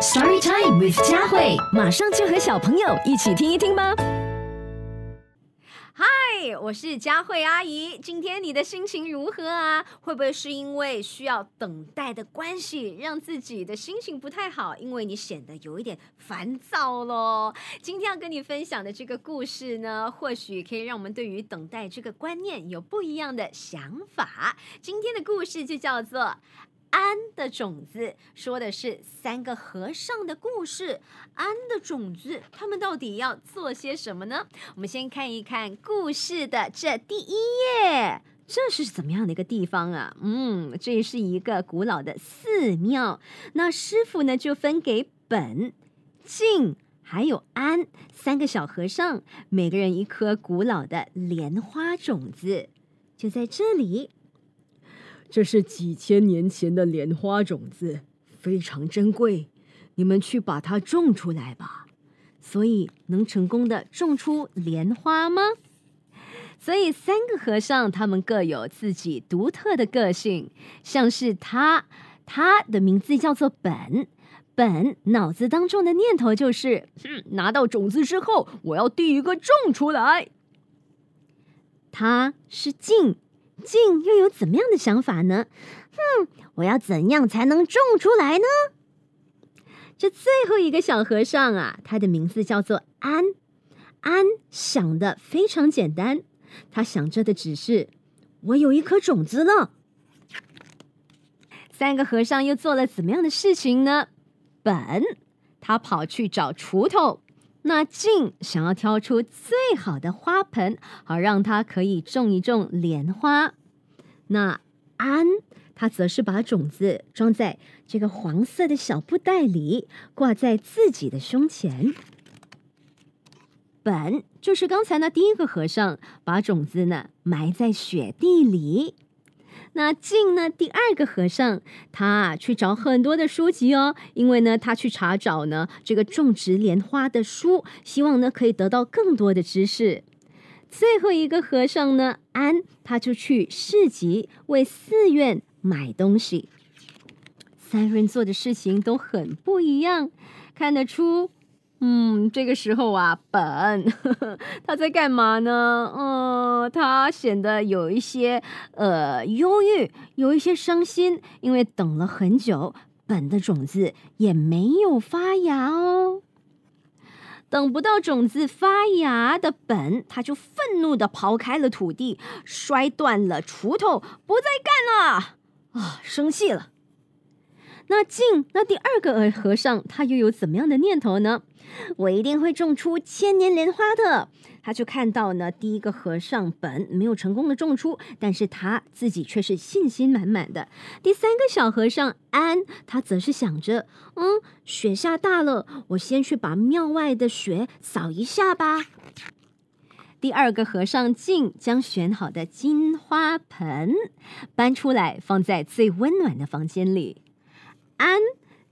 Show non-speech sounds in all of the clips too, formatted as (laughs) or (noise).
Story Time with 佳慧，马上就和小朋友一起听一听吧。嗨，我是佳慧阿姨。今天你的心情如何啊？会不会是因为需要等待的关系，让自己的心情不太好？因为你显得有一点烦躁咯。今天要跟你分享的这个故事呢，或许可以让我们对于等待这个观念有不一样的想法。今天的故事就叫做。安的种子说的是三个和尚的故事。安的种子，他们到底要做些什么呢？我们先看一看故事的这第一页，这是怎么样的一个地方啊？嗯，这是一个古老的寺庙。那师傅呢，就分给本、静还有安三个小和尚，每个人一颗古老的莲花种子，就在这里。这是几千年前的莲花种子，非常珍贵。你们去把它种出来吧。所以能成功的种出莲花吗？所以三个和尚他们各有自己独特的个性。像是他，他的名字叫做本，本脑子当中的念头就是：拿到种子之后，我要第一个种出来。他是静。静又有怎么样的想法呢？哼，我要怎样才能种出来呢？这最后一个小和尚啊，他的名字叫做安。安想的非常简单，他想着的只是我有一颗种子了。三个和尚又做了怎么样的事情呢？本他跑去找锄头。那静想要挑出最好的花盆，好让它可以种一种莲花。那安他则是把种子装在这个黄色的小布袋里，挂在自己的胸前。本就是刚才那第一个和尚，把种子呢埋在雪地里。那静呢？第二个和尚，他去找很多的书籍哦，因为呢，他去查找呢这个种植莲花的书，希望呢可以得到更多的知识。最后一个和尚呢，安，他就去市集为寺院买东西。三人做的事情都很不一样，看得出。嗯，这个时候啊，本呵呵 (laughs) 他在干嘛呢？嗯，他显得有一些呃忧郁，有一些伤心，因为等了很久，本的种子也没有发芽哦。等不到种子发芽的本，他就愤怒的刨开了土地，摔断了锄头，不再干了啊！生气了。那静，那第二个和尚，他又有怎么样的念头呢？我一定会种出千年莲花的。他就看到呢，第一个和尚本没有成功的种出，但是他自己却是信心满满的。第三个小和尚安，他则是想着，嗯，雪下大了，我先去把庙外的雪扫一下吧。第二个和尚静将选好的金花盆搬出来，放在最温暖的房间里。安。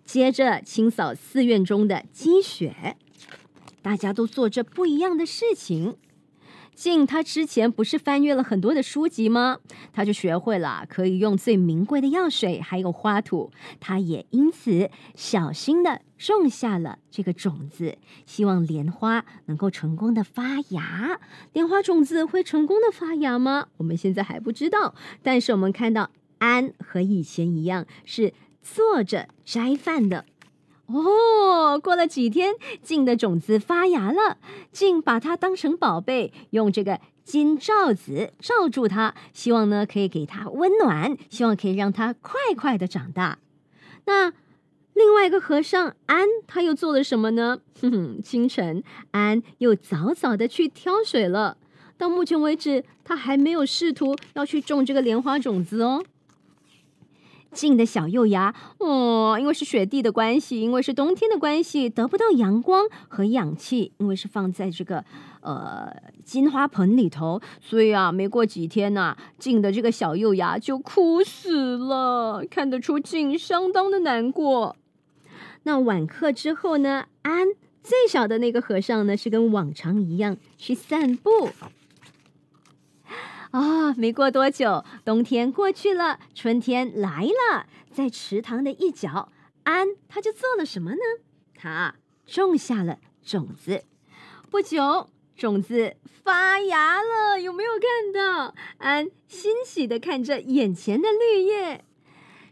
接着清扫寺院中的积雪，大家都做着不一样的事情。静他之前不是翻阅了很多的书籍吗？他就学会了可以用最名贵的药水，还有花土。他也因此小心的种下了这个种子，希望莲花能够成功的发芽。莲花种子会成功的发芽吗？我们现在还不知道。但是我们看到安和以前一样是。坐着摘饭的哦。过了几天，静的种子发芽了，静把它当成宝贝，用这个金罩子罩住它，希望呢可以给它温暖，希望可以让它快快的长大。那另外一个和尚安，他又做了什么呢？哼哼，清晨，安又早早的去挑水了。到目前为止，他还没有试图要去种这个莲花种子哦。静的小幼芽，哦，因为是雪地的关系，因为是冬天的关系，得不到阳光和氧气，因为是放在这个呃金花盆里头，所以啊，没过几天呐，静的这个小幼芽就枯死了，看得出静相当的难过。那晚课之后呢，安最小的那个和尚呢，是跟往常一样去散步。啊，没过多久，冬天过去了，春天来了。在池塘的一角，安他就做了什么呢？他种下了种子，不久种子发芽了，有没有看到？安欣喜的看着眼前的绿叶。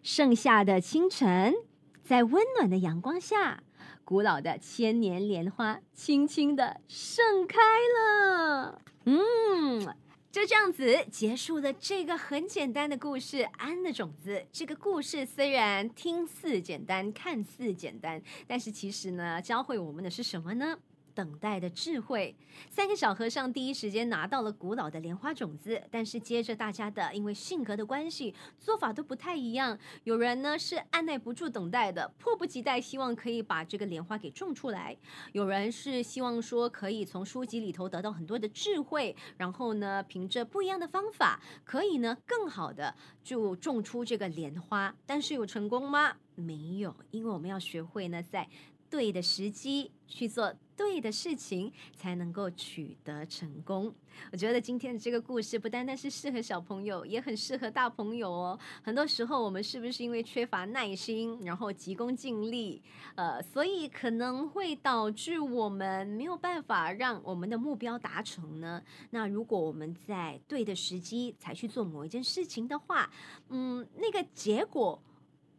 盛夏的清晨，在温暖的阳光下，古老的千年莲花轻轻的盛开了。嗯。就这样子结束了这个很简单的故事《安的种子》。这个故事虽然听似简单，看似简单，但是其实呢，教会我们的是什么呢？等待的智慧，三个小和尚第一时间拿到了古老的莲花种子，但是接着大家的因为性格的关系，做法都不太一样。有人呢是按耐不住等待的，迫不及待希望可以把这个莲花给种出来；有人是希望说可以从书籍里头得到很多的智慧，然后呢凭着不一样的方法，可以呢更好的就种出这个莲花。但是有成功吗？没有，因为我们要学会呢在。对的时机去做对的事情，才能够取得成功。我觉得今天的这个故事不单单是适合小朋友，也很适合大朋友哦。很多时候，我们是不是因为缺乏耐心，然后急功近利，呃，所以可能会导致我们没有办法让我们的目标达成呢？那如果我们在对的时机才去做某一件事情的话，嗯，那个结果。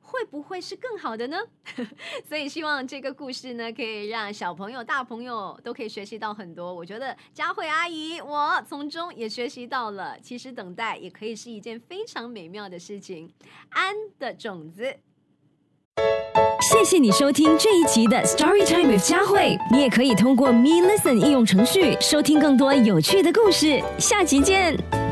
会不会是更好的呢？(laughs) 所以希望这个故事呢，可以让小朋友、大朋友都可以学习到很多。我觉得佳慧阿姨，我从中也学习到了，其实等待也可以是一件非常美妙的事情。安的种子，谢谢你收听这一集的 Story Time with 佳慧。你也可以通过 Me Listen 应用程序收听更多有趣的故事。下集见。